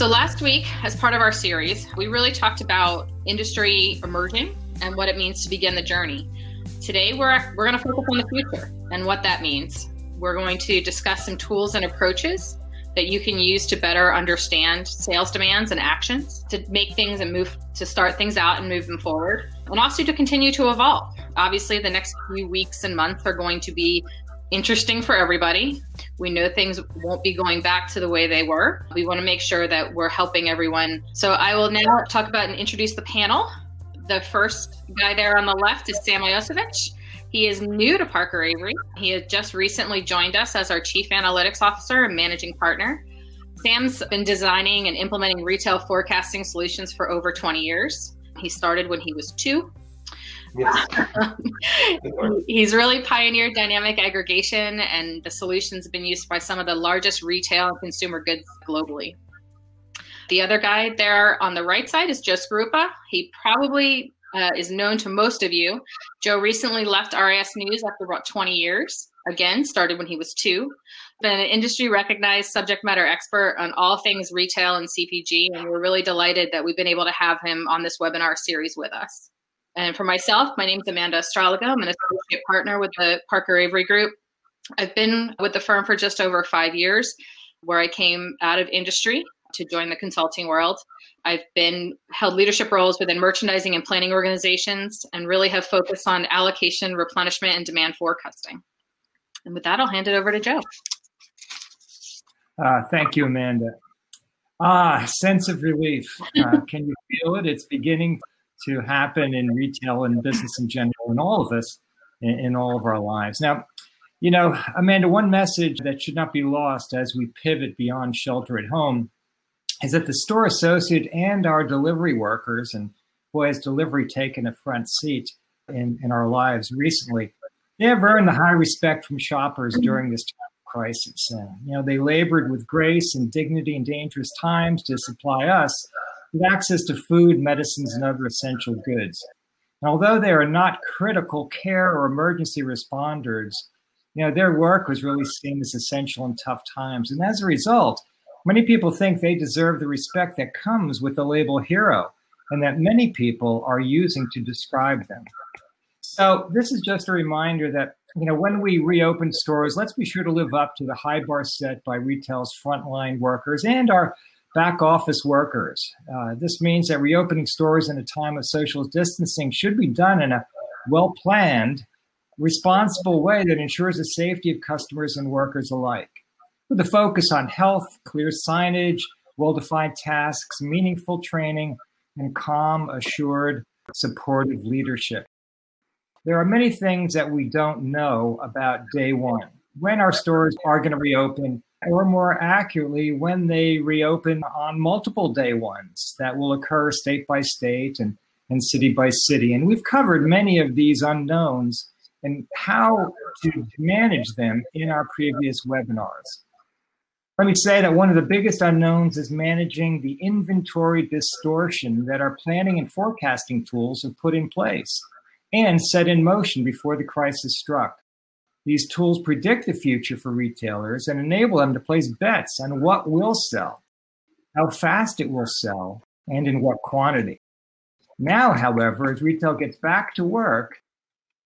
So, last week, as part of our series, we really talked about industry emerging and what it means to begin the journey. Today, we're, we're going to focus on the future and what that means. We're going to discuss some tools and approaches that you can use to better understand sales demands and actions to make things and move to start things out and move them forward, and also to continue to evolve. Obviously, the next few weeks and months are going to be interesting for everybody. We know things won't be going back to the way they were. We want to make sure that we're helping everyone. So I will now talk about and introduce the panel. The first guy there on the left is Sam Iosevich. He is new to Parker Avery. He has just recently joined us as our Chief Analytics Officer and Managing Partner. Sam's been designing and implementing retail forecasting solutions for over 20 years. He started when he was two. He's really pioneered dynamic aggregation, and the solution's been used by some of the largest retail and consumer goods globally. The other guy there on the right side is Joe Skorupa. He probably uh, is known to most of you. Joe recently left RIS News after about 20 years. Again, started when he was two. Been an industry recognized subject matter expert on all things retail and CPG, and we're really delighted that we've been able to have him on this webinar series with us. And for myself, my name is Amanda Astrologo. I'm an associate partner with the Parker Avery Group. I've been with the firm for just over five years, where I came out of industry to join the consulting world. I've been held leadership roles within merchandising and planning organizations and really have focused on allocation, replenishment, and demand forecasting. And with that, I'll hand it over to Joe. Uh, thank you, Amanda. Ah, sense of relief. Uh, can you feel it? It's beginning to happen in retail and business in general, and all of us in, in all of our lives. Now, you know, Amanda, one message that should not be lost as we pivot beyond shelter at home is that the store associate and our delivery workers, and boy, has delivery taken a front seat in, in our lives recently, they have earned the high respect from shoppers during this time of crisis. Uh, you know, they labored with grace and dignity in dangerous times to supply us with access to food, medicines, and other essential goods. And although they are not critical care or emergency responders, you know, their work was really seen as essential in tough times. And as a result, many people think they deserve the respect that comes with the label hero and that many people are using to describe them. So this is just a reminder that you know when we reopen stores, let's be sure to live up to the high bar set by retail's frontline workers and our back office workers. Uh, this means that reopening stores in a time of social distancing should be done in a well planned, responsible way that ensures the safety of customers and workers alike. With a focus on health, clear signage, well defined tasks, meaningful training, and calm, assured, supportive leadership. There are many things that we don't know about day one. When our stores are going to reopen, or more accurately, when they reopen on multiple day ones that will occur state by state and, and city by city. And we've covered many of these unknowns and how to manage them in our previous webinars. Let me say that one of the biggest unknowns is managing the inventory distortion that our planning and forecasting tools have put in place and set in motion before the crisis struck. These tools predict the future for retailers and enable them to place bets on what will sell, how fast it will sell, and in what quantity. Now, however, as retail gets back to work,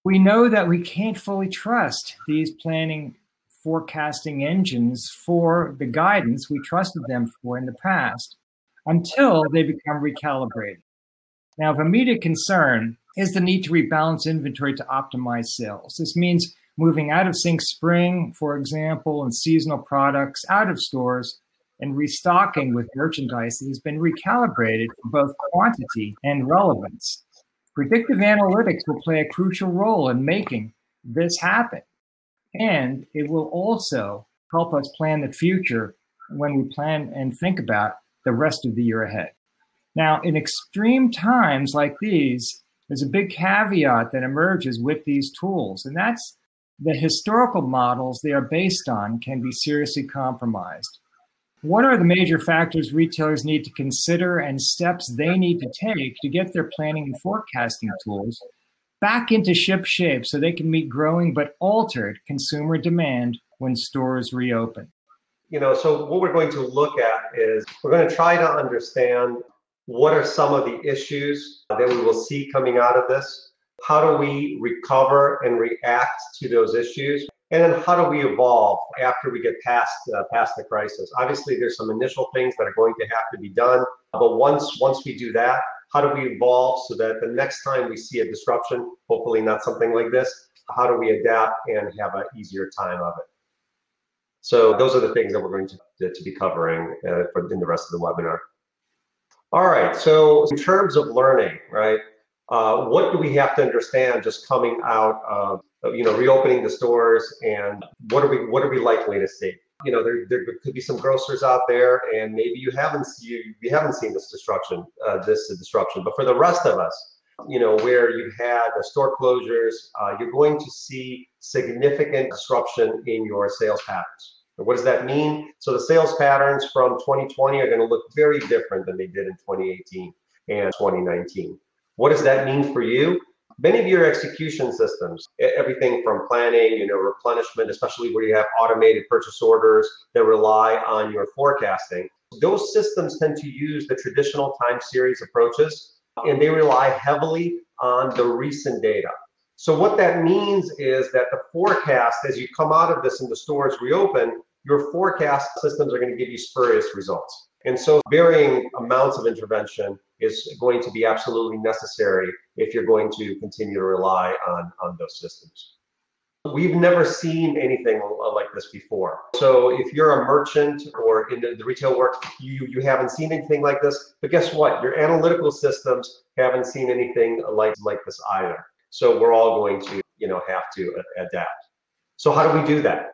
we know that we can't fully trust these planning forecasting engines for the guidance we trusted them for in the past until they become recalibrated. Now, of immediate concern is the need to rebalance inventory to optimize sales. This means moving out of sync spring, for example, and seasonal products out of stores and restocking with merchandise that has been recalibrated for both quantity and relevance. Predictive analytics will play a crucial role in making this happen. And it will also help us plan the future when we plan and think about the rest of the year ahead. Now, in extreme times like these, there's a big caveat that emerges with these tools, and that's the historical models they are based on can be seriously compromised. What are the major factors retailers need to consider and steps they need to take to get their planning and forecasting tools back into ship shape so they can meet growing but altered consumer demand when stores reopen? You know, so what we're going to look at is we're going to try to understand what are some of the issues that we will see coming out of this? How do we recover and react to those issues? And then how do we evolve after we get past uh, past the crisis? Obviously, there's some initial things that are going to have to be done, but once once we do that, how do we evolve so that the next time we see a disruption, hopefully not something like this, how do we adapt and have an easier time of it? So those are the things that we're going to, to be covering uh, in the rest of the webinar. All right, so in terms of learning, right, uh, what do we have to understand just coming out of, you know, reopening the stores and what are we, what are we likely to see? You know, there, there could be some grocers out there and maybe you haven't, you, you haven't seen this disruption, uh, this disruption, but for the rest of us, you know, where you had the store closures, uh, you're going to see significant disruption in your sales patterns. What does that mean? So the sales patterns from 2020 are going to look very different than they did in 2018 and 2019. What does that mean for you? Many of your execution systems, everything from planning, you know, replenishment, especially where you have automated purchase orders that rely on your forecasting, those systems tend to use the traditional time series approaches and they rely heavily on the recent data. So what that means is that the forecast, as you come out of this and the stores reopen, your forecast systems are going to give you spurious results. And so varying amounts of intervention is going to be absolutely necessary if you're going to continue to rely on, on those systems. We've never seen anything like this before. So if you're a merchant or in the, the retail work, you, you haven't seen anything like this. But guess what? Your analytical systems haven't seen anything like, like this either. So we're all going to, you know, have to adapt. So how do we do that?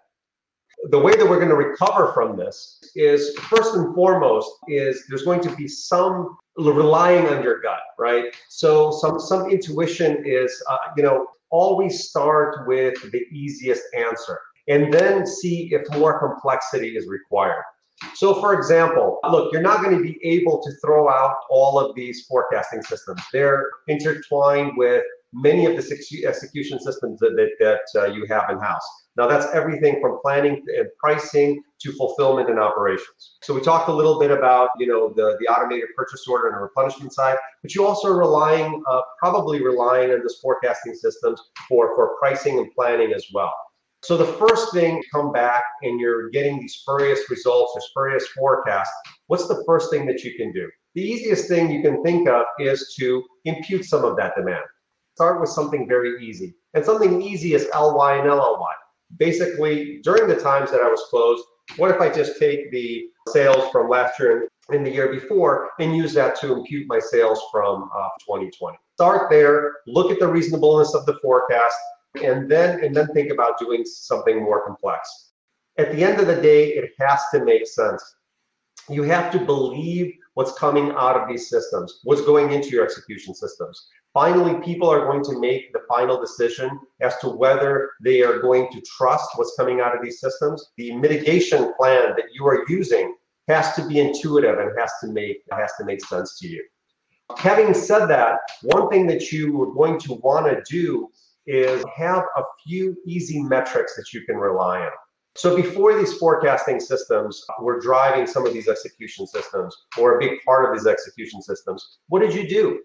The way that we're going to recover from this is first and foremost is there's going to be some relying on your gut, right? So some some intuition is, uh, you know, always start with the easiest answer and then see if more complexity is required. So for example, look, you're not going to be able to throw out all of these forecasting systems. They're intertwined with many of the execution systems that, that, that uh, you have in-house. Now that's everything from planning and pricing to fulfillment and operations. So we talked a little bit about, you know, the, the automated purchase order and the replenishment side, but you also are relying, uh, probably relying on this forecasting systems for, for pricing and planning as well. So the first thing come back and you're getting these spurious results or spurious forecasts, what's the first thing that you can do? The easiest thing you can think of is to impute some of that demand start with something very easy. And something easy is LY and LLY. Basically, during the times that I was closed, what if I just take the sales from last year and the year before and use that to impute my sales from uh, 2020? Start there, look at the reasonableness of the forecast, and then and then think about doing something more complex. At the end of the day, it has to make sense. You have to believe what's coming out of these systems, what's going into your execution systems. Finally, people are going to make the final decision as to whether they are going to trust what's coming out of these systems. The mitigation plan that you are using has to be intuitive and has to make has to make sense to you. Having said that, one thing that you are going to want to do is have a few easy metrics that you can rely on. So before these forecasting systems were driving some of these execution systems or a big part of these execution systems, what did you do?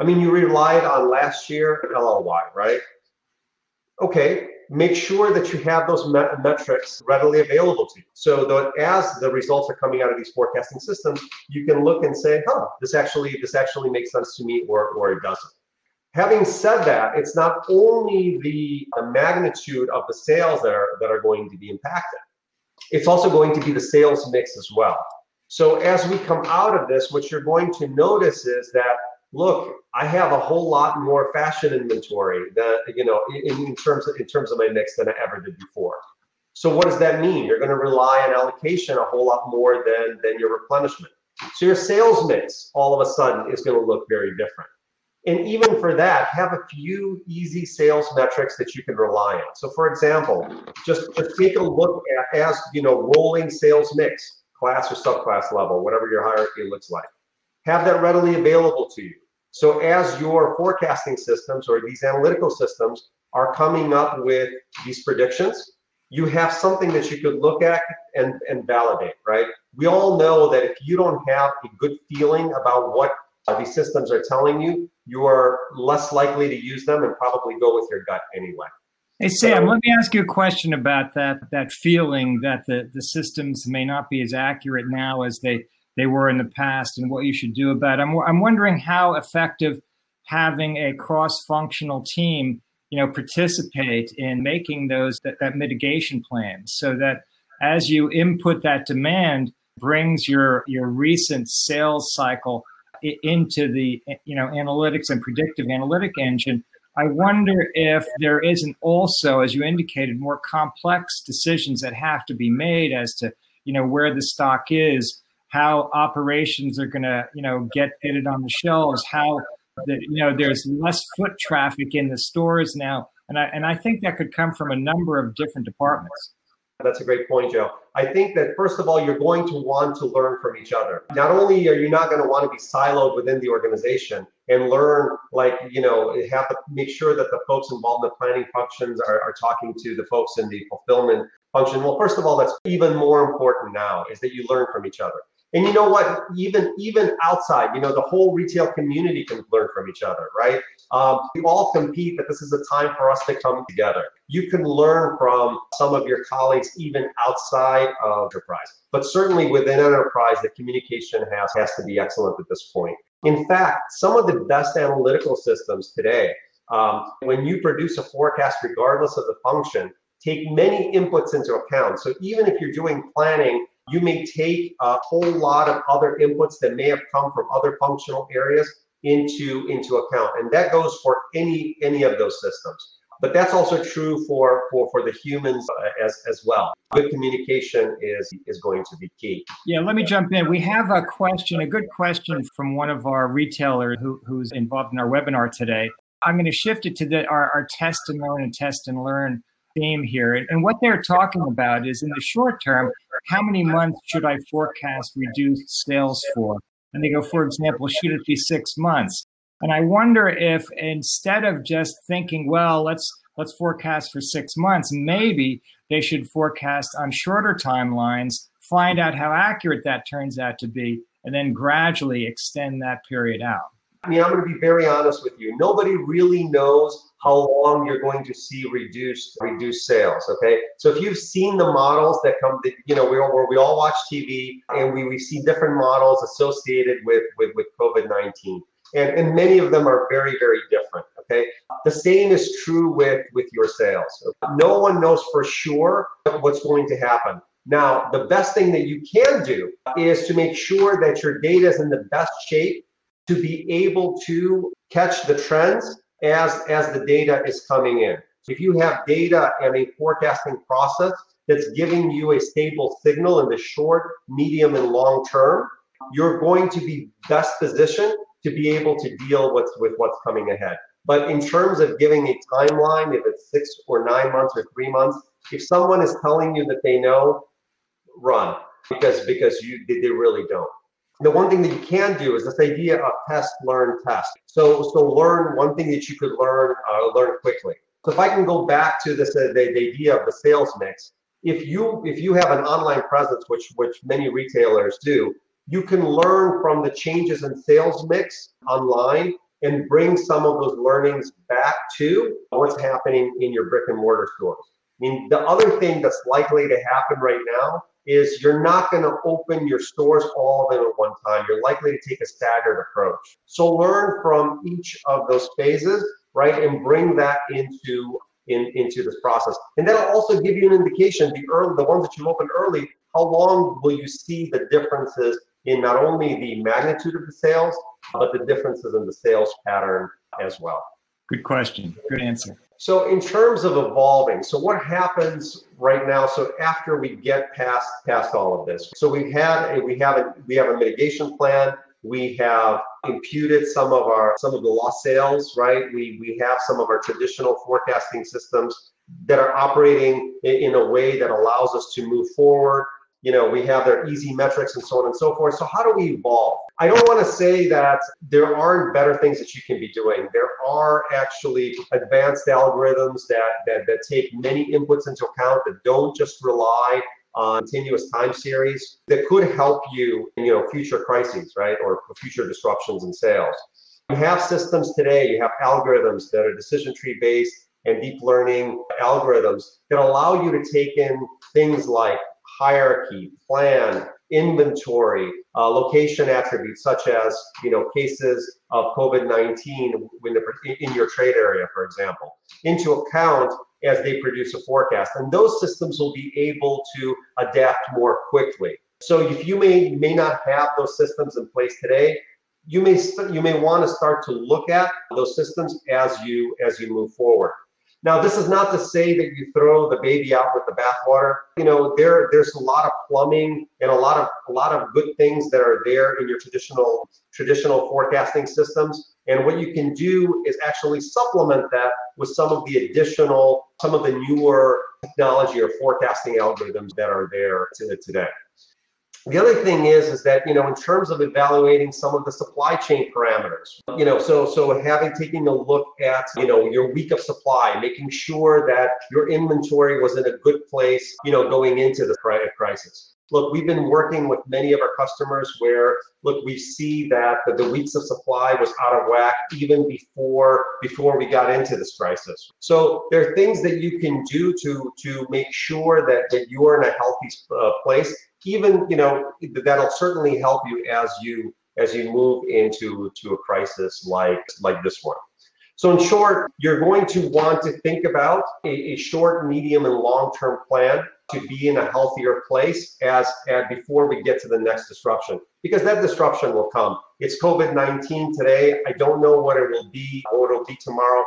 I mean, you relied on last year LLY, right? Okay, make sure that you have those met metrics readily available to you. So that as the results are coming out of these forecasting systems, you can look and say, huh, this actually, this actually makes sense to me or, or it doesn't. Having said that, it's not only the, the magnitude of the sales that are, that are going to be impacted, it's also going to be the sales mix as well. So as we come out of this, what you're going to notice is that, look, I have a whole lot more fashion inventory that, you know, in, in terms of, in terms of my mix than I ever did before. So what does that mean? You're going to rely on allocation a whole lot more than, than your replenishment. So your sales mix all of a sudden is going to look very different. And even for that, have a few easy sales metrics that you can rely on. So for example, just, just take a look at as, you know, rolling sales mix, class or subclass level, whatever your hierarchy looks like. Have that readily available to you. So as your forecasting systems or these analytical systems are coming up with these predictions, you have something that you could look at and, and validate, right? We all know that if you don't have a good feeling about what these systems are telling you, you are less likely to use them and probably go with your gut anyway. Hey Sam, let me ask you a question about that that feeling that the, the systems may not be as accurate now as they, they were in the past and what you should do about it. I'm, I'm wondering how effective having a cross-functional team you know participate in making those that, that mitigation plan so that as you input that demand brings your your recent sales cycle into the you know analytics and predictive analytic engine i wonder if there isn't also as you indicated more complex decisions that have to be made as to you know where the stock is how operations are going to you know get it on the shelves how that you know there's less foot traffic in the stores now, and I and I think that could come from a number of different departments. That's a great point, Joe. I think that first of all, you're going to want to learn from each other. Not only are you not going to want to be siloed within the organization and learn, like, you know, have to make sure that the folks involved in the planning functions are, are talking to the folks in the fulfillment function. Well, first of all, that's even more important now is that you learn from each other. And you know what? Even even outside, you know, the whole retail community can learn from each other, right? Um, we all compete, but this is a time for us to come together. You can learn from some of your colleagues even outside of enterprise, but certainly within enterprise, the communication has has to be excellent at this point. In fact, some of the best analytical systems today, um, when you produce a forecast, regardless of the function, take many inputs into account. So even if you're doing planning you may take a whole lot of other inputs that may have come from other functional areas into into account. And that goes for any any of those systems. But that's also true for for, for the humans uh, as as well. Good communication is is going to be key. Yeah let me jump in. We have a question a good question from one of our retailers who, who's involved in our webinar today. I'm going to shift it to the our, our test and learn and test and learn theme here and what they're talking about is in the short term how many months should I forecast reduced sales for? And they go, for example, should it be six months? And I wonder if instead of just thinking, well, let's let's forecast for six months, maybe they should forecast on shorter timelines, find out how accurate that turns out to be, and then gradually extend that period out. I mean, I'm going to be very honest with you. Nobody really knows how long you're going to see reduced reduced sales. Okay, so if you've seen the models that come, you know, we all, where we all watch TV and we, we see different models associated with with, with COVID nineteen, and and many of them are very very different. Okay, the same is true with with your sales. No one knows for sure what's going to happen. Now, the best thing that you can do is to make sure that your data is in the best shape to be able to catch the trends as, as the data is coming in. If you have data and a forecasting process that's giving you a stable signal in the short, medium, and long term, you're going to be best positioned to be able to deal with, with what's coming ahead. But in terms of giving a timeline, if it's six or nine months or three months, if someone is telling you that they know, run because because you they really don't the one thing that you can do is this idea of test, learn, test. So, so learn one thing that you could learn, uh, learn quickly. So if I can go back to this, uh, the, the idea of the sales mix, if you if you have an online presence, which which many retailers do, you can learn from the changes in sales mix online and bring some of those learnings back to what's happening in your brick and mortar stores. I mean, the other thing that's likely to happen right now is you're not going to open your stores all of them at one time. You're likely to take a staggered approach. So learn from each of those phases, right, and bring that into in, into this process. And that'll also give you an indication, the early, the ones that you open early, how long will you see the differences in not only the magnitude of the sales, but the differences in the sales pattern as well. Good question. Good answer. So in terms of evolving, so what happens right now? So after we get past past all of this, so we've had we have a we have a mitigation plan. We have imputed some of our some of the lost sales, right? We we have some of our traditional forecasting systems that are operating in a way that allows us to move forward. You know, we have their easy metrics and so on and so forth. So how do we evolve? I don't want to say that there aren't better things that you can be doing. There are actually advanced algorithms that, that, that take many inputs into account that don't just rely on continuous time series that could help you in you know future crises, right, or future disruptions in sales. You have systems today, you have algorithms that are decision tree based and deep learning algorithms that allow you to take in things like hierarchy, plan, inventory, uh, location attributes such as you know cases of COVID-19 in your trade area, for example, into account as they produce a forecast. And those systems will be able to adapt more quickly. So if you may may not have those systems in place today, you may you may want to start to look at those systems as you as you move forward. Now, this is not to say that you throw the baby out with the bathwater. You know, there there's a lot of plumbing and a lot of a lot of good things that are there in your traditional traditional forecasting systems. And what you can do is actually supplement that with some of the additional, some of the newer technology or forecasting algorithms that are there today. The other thing is, is that, you know, in terms of evaluating some of the supply chain parameters, you know, so, so having, taking a look at, you know, your week of supply, making sure that your inventory was in a good place, you know, going into the crisis. Look, we've been working with many of our customers where, look, we see that the, the weeks of supply was out of whack even before before we got into this crisis. So there are things that you can do to to make sure that that you are in a healthy uh, place even you know that'll certainly help you as you as you move into to a crisis like like this one. So in short, you're going to want to think about a, a short, medium, and long-term plan to be in a healthier place as, as before we get to the next disruption, because that disruption will come. It's COVID-19 today. I don't know what it will be, what it'll be tomorrow,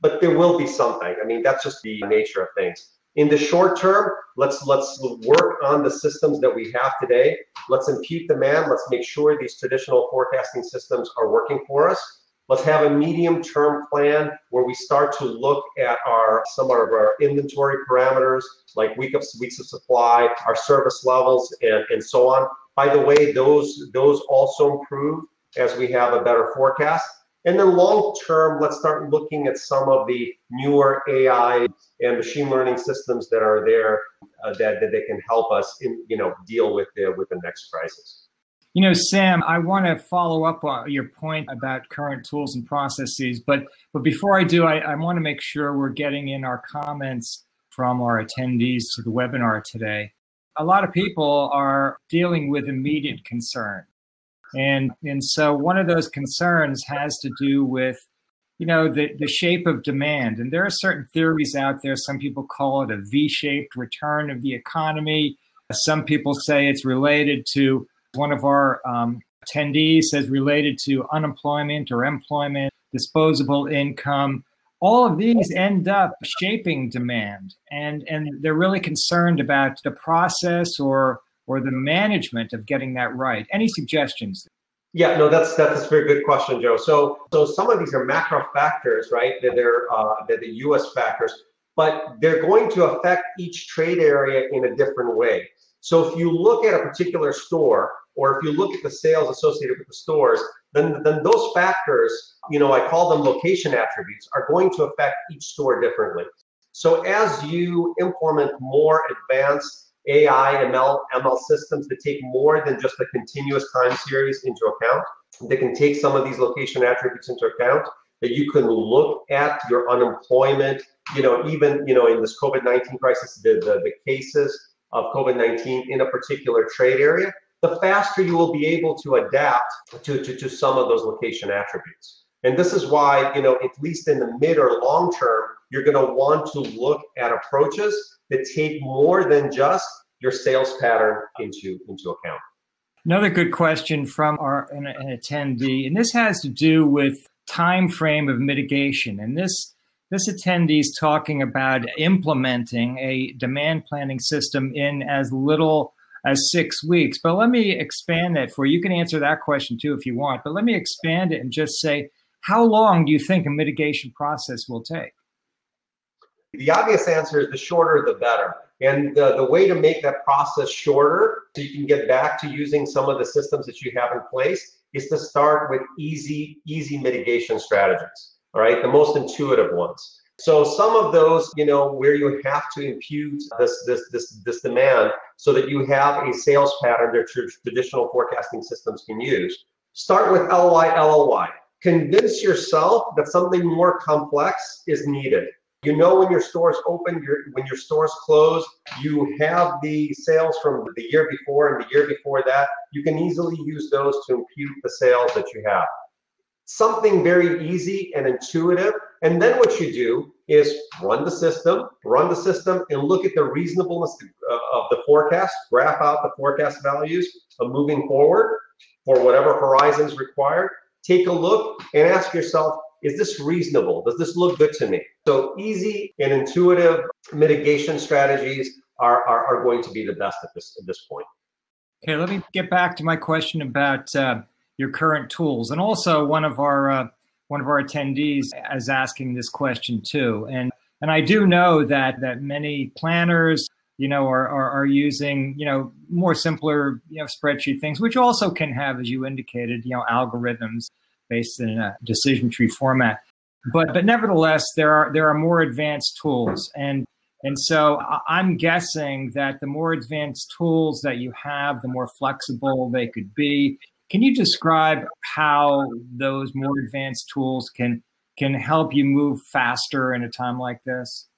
but there will be something. I mean, that's just the nature of things. In the short term, let's let's work on the systems that we have today. Let's impute demand. Let's make sure these traditional forecasting systems are working for us. Let's have a medium term plan where we start to look at our some of our inventory parameters like week of weeks of supply, our service levels, and, and so on. By the way, those those also improve as we have a better forecast. And then long term, let's start looking at some of the newer AI and machine learning systems that are there uh, that, that they can help us in, you know, deal with the, with the next crisis. You know, Sam, I want to follow up on your point about current tools and processes, but but before I do, I, I want to make sure we're getting in our comments from our attendees to the webinar today. A lot of people are dealing with immediate concern and, and so one of those concerns has to do with, you know, the, the shape of demand. And there are certain theories out there. Some people call it a V-shaped return of the economy. Some people say it's related to one of our um, attendees says related to unemployment or employment, disposable income. All of these end up shaping demand, and and they're really concerned about the process or or the management of getting that right? Any suggestions? Yeah, no, that's that's a very good question, Joe. So so some of these are macro factors, right? That they're uh, they're the U.S. factors, but they're going to affect each trade area in a different way. So if you look at a particular store, or if you look at the sales associated with the stores, then then those factors, you know, I call them location attributes, are going to affect each store differently. So as you implement more advanced AI, ML, ML systems that take more than just the continuous time series into account. They can take some of these location attributes into account. That you can look at your unemployment, you know, even you know in this COVID-19 crisis, the, the, the cases of COVID-19 in a particular trade area, the faster you will be able to adapt to, to, to some of those location attributes. And this is why, you know, at least in the mid or long term, you're going to want to look at approaches that take more than just your sales pattern into, into account. Another good question from our an, an attendee, and this has to do with time frame of mitigation. And this this attendee is talking about implementing a demand planning system in as little as six weeks. But let me expand that for you. You can answer that question too if you want. But let me expand it and just say, how long do you think a mitigation process will take? The obvious answer is the shorter the better. And the, the way to make that process shorter so you can get back to using some of the systems that you have in place is to start with easy, easy mitigation strategies. All right, the most intuitive ones. So some of those, you know, where you have to impute this this this this demand so that you have a sales pattern that your traditional forecasting systems can use. Start with LY LLY. Convince yourself that something more complex is needed. You know when your stores open, your, when your stores close, you have the sales from the year before and the year before that. You can easily use those to impute the sales that you have. Something very easy and intuitive. And then what you do is run the system, run the system, and look at the reasonableness of the forecast, graph out the forecast values of moving forward for whatever horizons required. Take a look and ask yourself, is this reasonable? Does this look good to me? So easy and intuitive mitigation strategies are, are, are going to be the best at this, at this point. Okay, let me get back to my question about uh, your current tools. And also one of our uh, one of our attendees is asking this question too. And and I do know that that many planners, you know, are, are, are using, you know, more simpler, you know, spreadsheet things, which also can have, as you indicated, you know, algorithms based in a decision tree format. But but nevertheless, there are there are more advanced tools, and and so I'm guessing that the more advanced tools that you have, the more flexible they could be. Can you describe how those more advanced tools can can help you move faster in a time like this?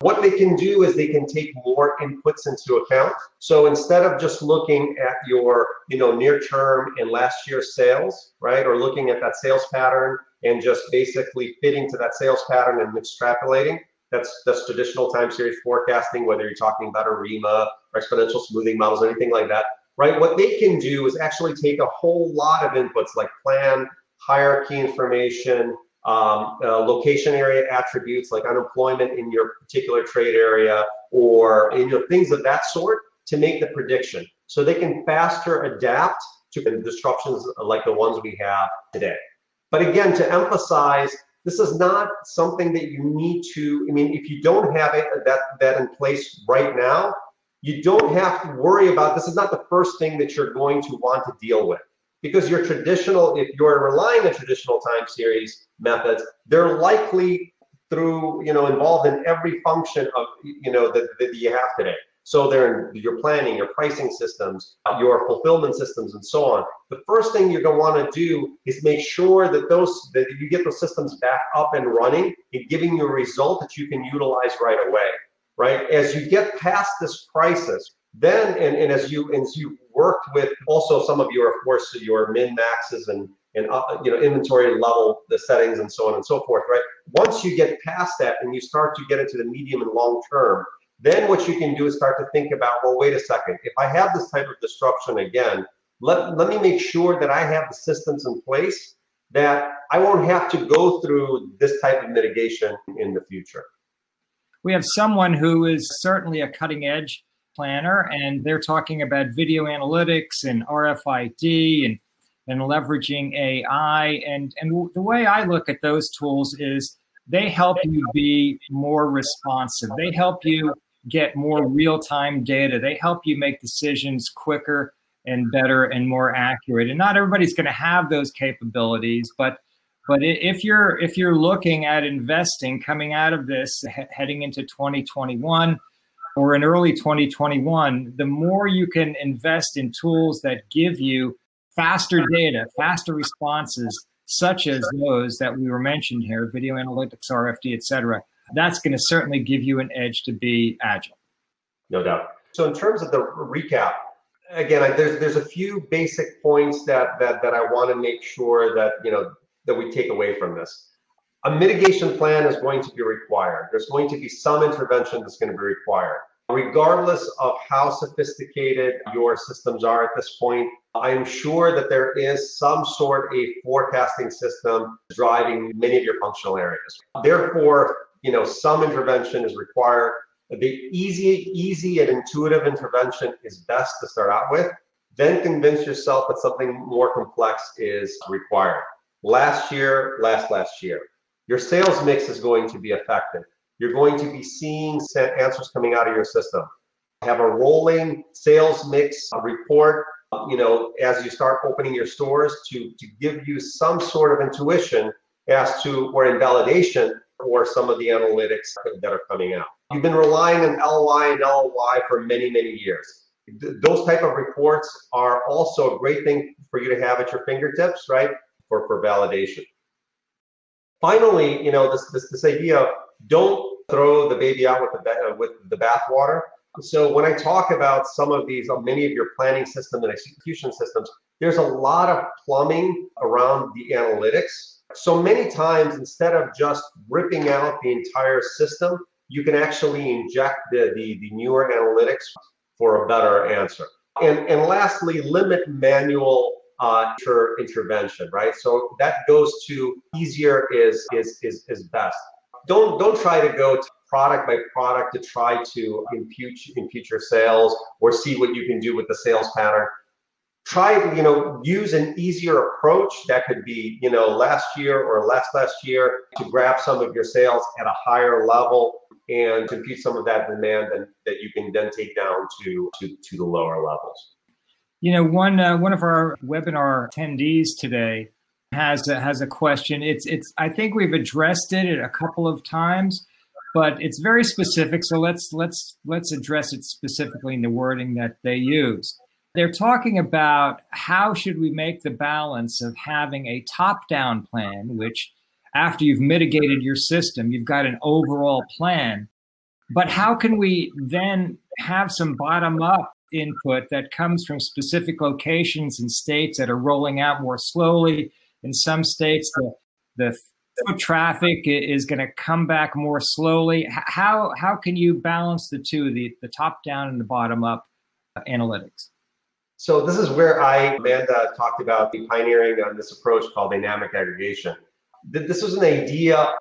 What they can do is they can take more inputs into account. So instead of just looking at your, you know, near term and last year's sales, right, or looking at that sales pattern and just basically fitting to that sales pattern and extrapolating, that's that's traditional time series forecasting, whether you're talking about ARIMA or exponential smoothing models, or anything like that, right? What they can do is actually take a whole lot of inputs like plan, hierarchy information, um, uh, location area attributes like unemployment in your particular trade area or you know things of that sort to make the prediction so they can faster adapt to disruptions like the ones we have today but again to emphasize this is not something that you need to i mean if you don't have it that that in place right now you don't have to worry about this is not the first thing that you're going to want to deal with because your traditional, if you're relying on traditional time series methods, they're likely through, you know, involved in every function of, you know, that, that you have today. So they're in your planning, your pricing systems, your fulfillment systems, and so on. The first thing you're going to want to do is make sure that those that you get those systems back up and running and giving you a result that you can utilize right away. Right? As you get past this crisis, then and, and as you as you worked with also some of your of course your min maxes and and uh, you know inventory level the settings and so on and so forth right? Once you get past that and you start to get into the medium and long term then what you can do is start to think about well wait a second. If i have this type of disruption again let, let me make sure that i have the systems in place that i won't have to go through this type of mitigation in the future we have someone who is certainly a cutting edge planner, and they're talking about video analytics and RFID and and leveraging AI. And and the way I look at those tools is they help you be more responsive. They help you get more real time data. They help you make decisions quicker and better and more accurate. And not everybody's going to have those capabilities, but but if you're if you're looking at investing coming out of this heading into 2021 or in early 2021, the more you can invest in tools that give you faster data, faster responses, such as those that we were mentioned here, video analytics, RFD, et cetera, that's going to certainly give you an edge to be agile. No doubt. So in terms of the recap, again, I, there's there's a few basic points that that that I want to make sure that you know that we take away from this. A mitigation plan is going to be required. There's going to be some intervention that's going to be required. Regardless of how sophisticated your systems are at this point, I am sure that there is some sort of forecasting system driving many of your functional areas. Therefore, you know, some intervention is required. The easy, easy and intuitive intervention is best to start out with. Then convince yourself that something more complex is required. Last year, last last year. Your sales mix is going to be affected. You're going to be seeing answers coming out of your system. have a rolling sales mix report, you know, as you start opening your stores to, to give you some sort of intuition as to, or invalidation for some of the analytics that are coming out. You've been relying on LY and LY for many, many years. Those type of reports are also a great thing for you to have at your fingertips, right? For, for validation. Finally, you know, this, this, this idea of don't throw the baby out with the, uh, with the bathwater. So when I talk about some of these, uh, many of your planning systems and execution systems, there's a lot of plumbing around the analytics. So many times, instead of just ripping out the entire system, you can actually inject the, the, the newer analytics for a better answer. And, and lastly, limit manual uh, inter- intervention, right? So that goes to easier is, is, is, is best. Don't, don't try to go to product by product to try to impute, in future sales or see what you can do with the sales pattern try you know use an easier approach that could be you know last year or last last year to grab some of your sales at a higher level and compute some of that demand and that you can then take down to to, to the lower levels you know one uh, one of our webinar attendees today has a, has a question it's it's i think we've addressed it a couple of times but it's very specific so let's let's let's address it specifically in the wording that they use they're talking about how should we make the balance of having a top-down plan, which after you've mitigated your system, you've got an overall plan. But how can we then have some bottom-up input that comes from specific locations and states that are rolling out more slowly? In some states, the, the foot traffic is going to come back more slowly. How how can you balance the two, the the top down and the bottom up uh, analytics? So this is where I, Amanda talked about the pioneering on this approach called dynamic aggregation. This was an idea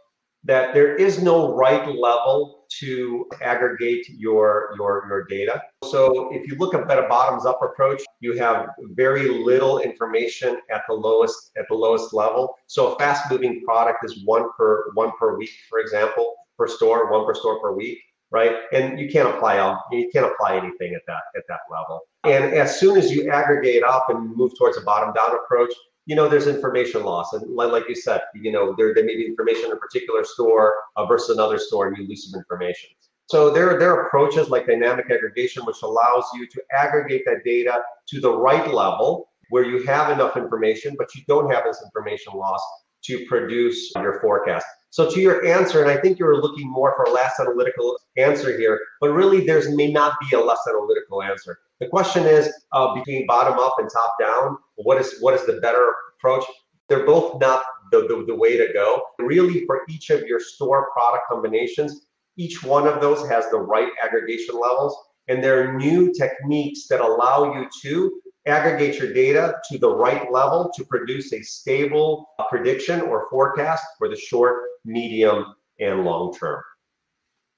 that there is no right level to aggregate your, your, your data. So if you look at a bottoms up approach, you have very little information at the lowest at the lowest level. So a fast moving product is one per one per week, for example, per store, one per store per week right? And you can't apply all, you can't apply anything at that at that level. And as soon as you aggregate up and move towards a bottom down approach, you know there's information loss, and like you said, you know there, there may be information in a particular store uh, versus another store, and you lose some information. So there, there are approaches like dynamic aggregation, which allows you to aggregate that data to the right level where you have enough information, but you don't have this information loss to produce your forecast. So to your answer, and I think you were looking more for a less analytical answer here, but really there's may not be a less analytical answer. The question is uh, between bottom up and top down, what is what is the better approach? They're both not the, the, the way to go. Really, for each of your store product combinations, each one of those has the right aggregation levels. And there are new techniques that allow you to aggregate your data to the right level to produce a stable prediction or forecast for the short, medium, and long term.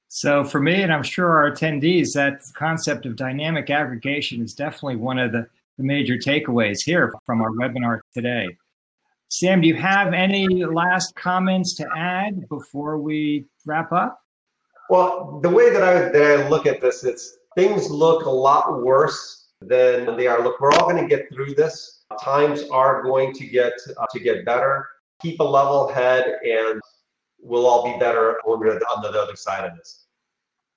So, for me, and I'm sure our attendees, that concept of dynamic aggregation is definitely one of the, the major takeaways here from our webinar today. Sam, do you have any last comments to add before we wrap up? Well, the way that I that I look at this, it's things look a lot worse than they are. Look, we're all going to get through this. Times are going to get uh, to get better. Keep a level head, and we'll all be better on the, on the other side of this.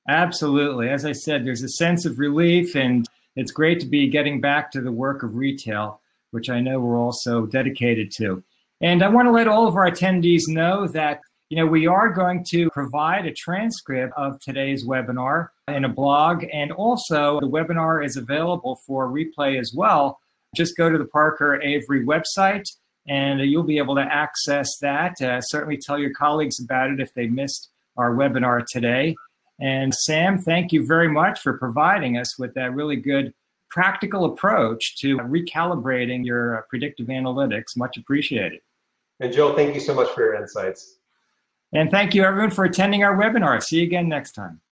Absolutely. As I said, there's a sense of relief, and it's great to be getting back to the work of retail, which I know we're also dedicated to. And I want to let all of our attendees know that you know, we are going to provide a transcript of today's webinar in a blog, and also the webinar is available for replay as well. Just go to the Parker Avery website, and you'll be able to access that. Uh, certainly tell your colleagues about it if they missed our webinar today. And Sam, thank you very much for providing us with that really good practical approach to recalibrating your predictive analytics. Much appreciated. And Joe, thank you so much for your insights. And thank you everyone for attending our webinar. See you again next time.